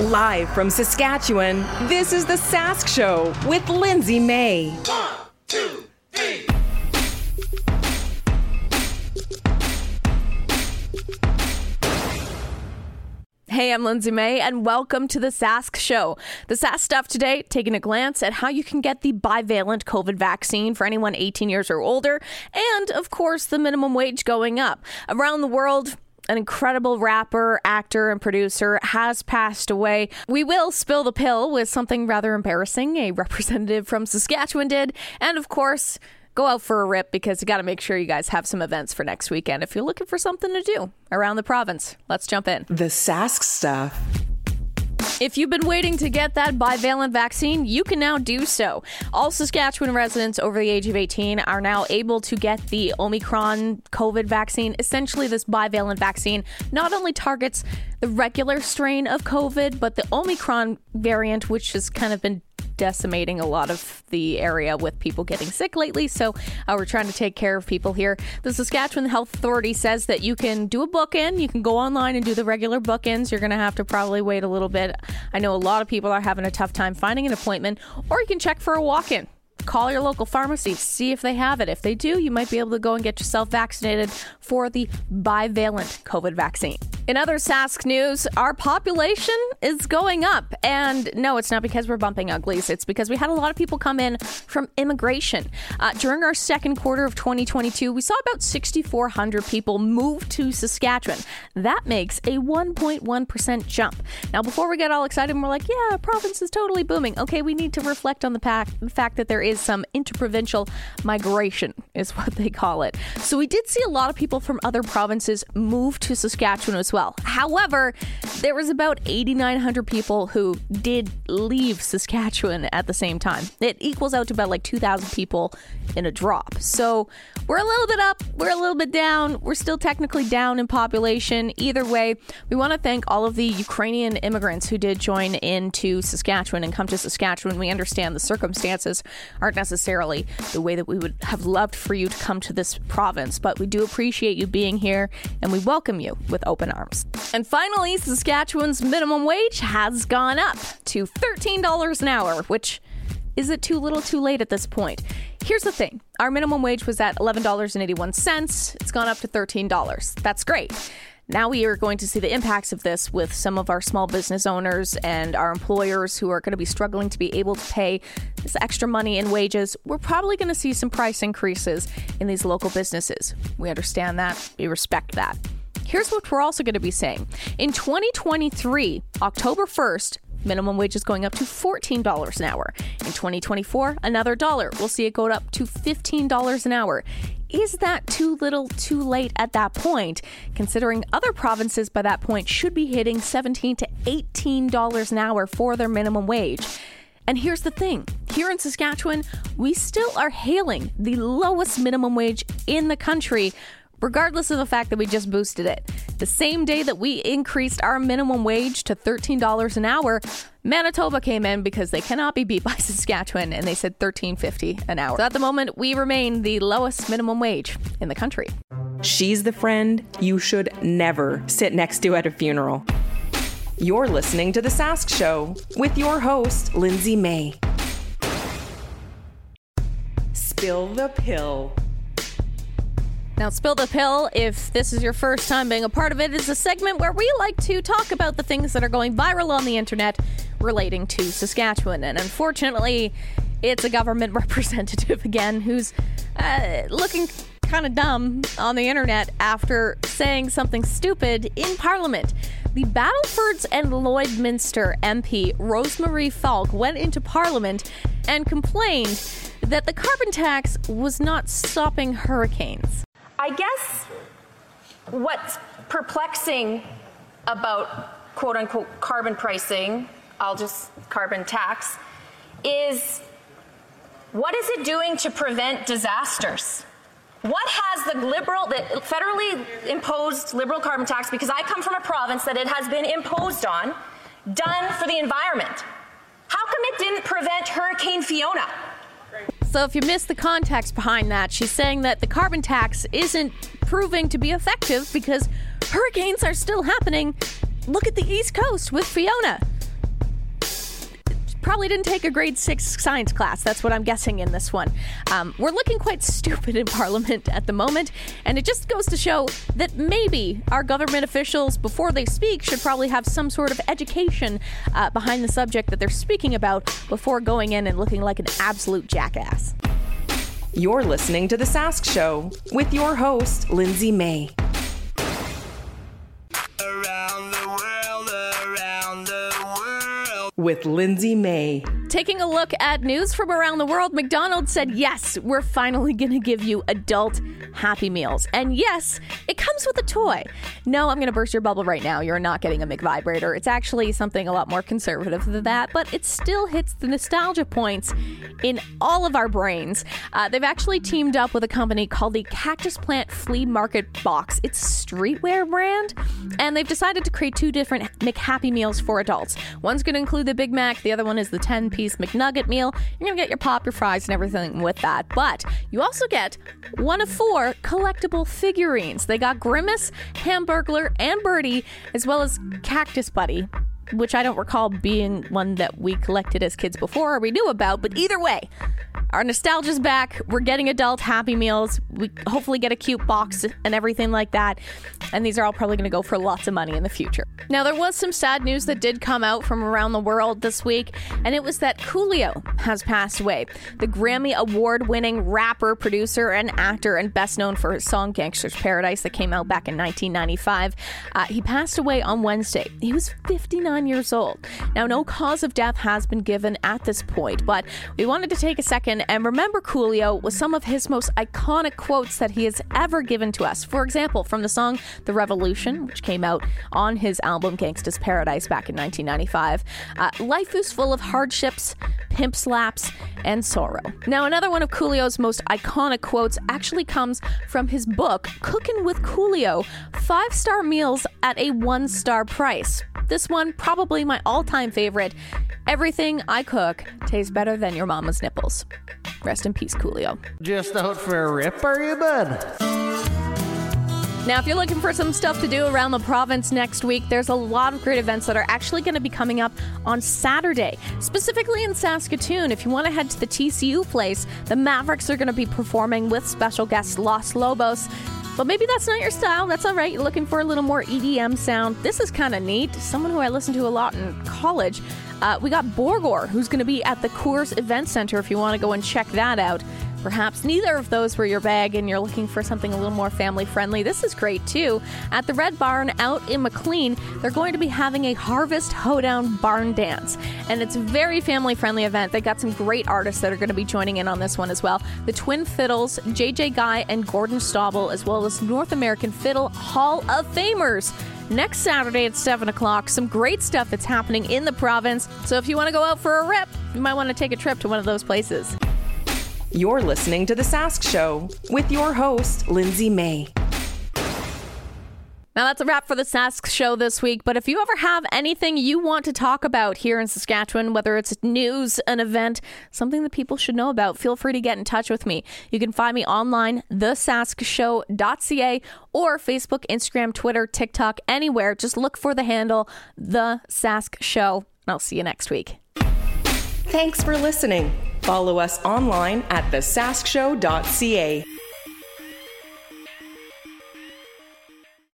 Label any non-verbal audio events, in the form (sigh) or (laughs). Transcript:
Live from Saskatchewan, this is The Sask Show with Lindsay May. One, two, three. Hey, I'm Lindsay May, and welcome to the Sask Show. The Sask stuff today, taking a glance at how you can get the bivalent COVID vaccine for anyone 18 years or older, and of course, the minimum wage going up. Around the world, an incredible rapper, actor, and producer has passed away. We will spill the Pil with something rather embarrassing a representative from Saskatchewan did, and of course, go out for a rip because you got to make sure you guys have some events for next weekend if you're looking for something to do around the province. Let's jump in. The Sask stuff. If you've been waiting to get that bivalent vaccine, you can now do so. All Saskatchewan residents over the age of 18 are now able to get the Omicron COVID vaccine. Essentially, this bivalent vaccine not only targets the regular strain of COVID, but the Omicron variant, which has kind of been decimating a lot of the area with people getting sick lately. So uh, we're trying to take care of people here. The Saskatchewan Health Authority says that you can do a book in. You can go online and do the regular book ins. You're going to have to probably wait a little bit. I know a lot of people are having a tough time finding an appointment, or you can check for a walk in call your local pharmacy, see if they have it. If they do, you might be able to go and get yourself vaccinated for the bivalent COVID vaccine. In other Sask news, our population is going up. And no, it's not because we're bumping uglies. It's because we had a lot of people come in from immigration. Uh, during our second quarter of 2022, we saw about 6,400 people move to Saskatchewan. That makes a 1.1% jump. Now, before we get all excited, we're like, yeah, province is totally booming. Okay, we need to reflect on the fact that there is some interprovincial migration, is (laughs) what they call it. So we did see a lot of people from other provinces move to Saskatchewan as well. However, there was about 8,900 people who did leave Saskatchewan at the same time. It equals out to about like 2,000 people in a drop. So we're a little bit up, we're a little bit down. We're still technically down in population. Either way, we want to thank all of the Ukrainian immigrants who did join into Saskatchewan and come to Saskatchewan. We understand the circumstances aren't necessarily the way that we would have loved for you to come to this province, but we do appreciate you being here and we welcome you with open arms. And finally, Saskatchewan's minimum wage has gone up to $13 an hour, which is it too little too late at this point? Here's the thing our minimum wage was at $11.81. It's gone up to $13. That's great. Now we are going to see the impacts of this with some of our small business owners and our employers who are going to be struggling to be able to pay this extra money in wages. We're probably going to see some price increases in these local businesses. We understand that, we respect that. Here's what we're also going to be saying. In 2023, October 1st, minimum wage is going up to $14 an hour. In 2024, another dollar. We'll see it go up to $15 an hour. Is that too little too late at that point, considering other provinces by that point should be hitting $17 to $18 an hour for their minimum wage? And here's the thing here in Saskatchewan, we still are hailing the lowest minimum wage in the country regardless of the fact that we just boosted it. The same day that we increased our minimum wage to $13 an hour, Manitoba came in because they cannot be beat by (laughs) Saskatchewan and they said $13.50 an hour. So at the moment, we remain the lowest minimum wage in the country. She's the friend you should never sit next to at a funeral. You're listening to The Sask Show with your host, Lindsay May. Spill the Pil. Now, Spill the Pil, if this is your first time being a part of it, is a segment where we like to talk about the things that are going viral on the internet relating to Saskatchewan. And unfortunately, it's a government (laughs) representative again who's uh, looking kind of dumb on the internet after saying something stupid in Parliament. The Battlefords and Lloydminster MP Rosemarie Falk went into Parliament and complained that the carbon tax was not stopping hurricanes. I guess what's perplexing about quote unquote carbon pricing, I'll just carbon tax, is what is it doing to prevent disasters? What has the liberal, the federally imposed liberal carbon tax, because I come from a province that it has been imposed on, done for the environment? How come it didn't prevent Hurricane Fiona? So, if you missed the context behind that, she's saying that the carbon tax isn't proving to be effective because hurricanes are still happening. Look at the East Coast with Fiona. Probably didn't take a grade six science class. That's what I'm guessing in this one. Um, we're looking quite (laughs) stupid in Parliament at the moment, and it just goes to show that maybe our government officials, before they speak, should probably have some sort of education uh, behind the subject that they're speaking about before going in and looking like an absolute jackass. You're listening to The Sask Show with your host, Lindsay May. With Lindsay May. Taking a look at news from around the world, McDonald's said, yes, we're finally (laughs) going to give you adult Happy Meals. And yes, it comes with a toy. No, I'm going to burst your bubble right now. You're not getting a McVibrator. It's actually something a lot more conservative than that, but it still hits the nostalgia points in all of our brains. Uh, they've actually teamed up with a company called the Cactus Plant Flea Market Box. It's a streetwear brand, and they've decided to create two different McHappy Meals for adults. One's going to include the Big Mac, the other one is the 10 piece piece McNugget meal. You're going to get your pop, your fries, and everything with that. But you also get one of four collectible figurines. They got Grimace, Hamburglar, and Birdie, as well as Cactus Buddy which I don't recall being one that we collected as kids before or we knew about, but either way, our nostalgia's back. We're getting adult Happy Meals. We hopefully get a cute box and everything like that. And these are all probably going to go for lots of money in the future. Now, there was some sad news that did come out from around the world this week, and it was that Coolio has passed away. The Grammy Award winning rapper, producer, and actor, and best known for his song Gangster's Paradise that came out back in 1995. Uh, he passed away on Wednesday. He was 59 years old. Now, no cause of death has been given at this point, but we wanted to take a second and remember Coolio with some of his most iconic quotes that he has ever given to us. For example, from the song The Revolution, which came out on his album Gangsta's Paradise back in 1995, uh, life is full of hardships, pimp slaps, and sorrow. Now, another one of Coolio's most iconic quotes actually comes from his book, Cooking with Coolio Five Star Meals at a One Star Price. This one, probably my all time favorite. Everything I cook tastes better than your mama's nipples. Rest in peace, Coolio. Just out for a rip, are you, bud? Now, if you're looking for some stuff to do around the province next week, there's a lot of great events that are actually going to be coming up on Saturday, specifically in Saskatoon. If you want to head to the TCU place, the Mavericks are going to be performing with special guest Los Lobos. But maybe that's not your style. That's all right. You're looking for a little more EDM sound. This is kind of neat. Someone who I listened to a lot in college. Uh, we got Borgore, who's going to be at the Coors Event Center if you want to go and check that out. Perhaps neither of those were your bag and you're looking for something a little more family friendly. This is great too. At the Red Barn out in McLean, they're going to be having a Harvest Hoedown Barn Dance. And it's a very family friendly event. They got some great artists that are going to be joining in on this one as well. The Twin Fiddles, JJ Guy and Gordon Stobbe, as well as North American Fiddle Hall of Famers next Saturday at 7 o'clock. Some great stuff that's happening in the province. So if you want to go out for a rip, you might want to take a trip to one of those places. You're listening to The Sask Show with your host, Lindsay May. Now that's a wrap for the Sask show this week. But if you ever have anything you want to talk about here in Saskatchewan, whether it's news, an event, something that people should know about, feel free to get in touch with me. You can find me online, thesaskshow.ca, or Facebook, Instagram, Twitter, TikTok, anywhere. Just look for the handle, The Sask Show. And I'll see you next week. Thanks for listening. Follow us online at thesaskshow.ca.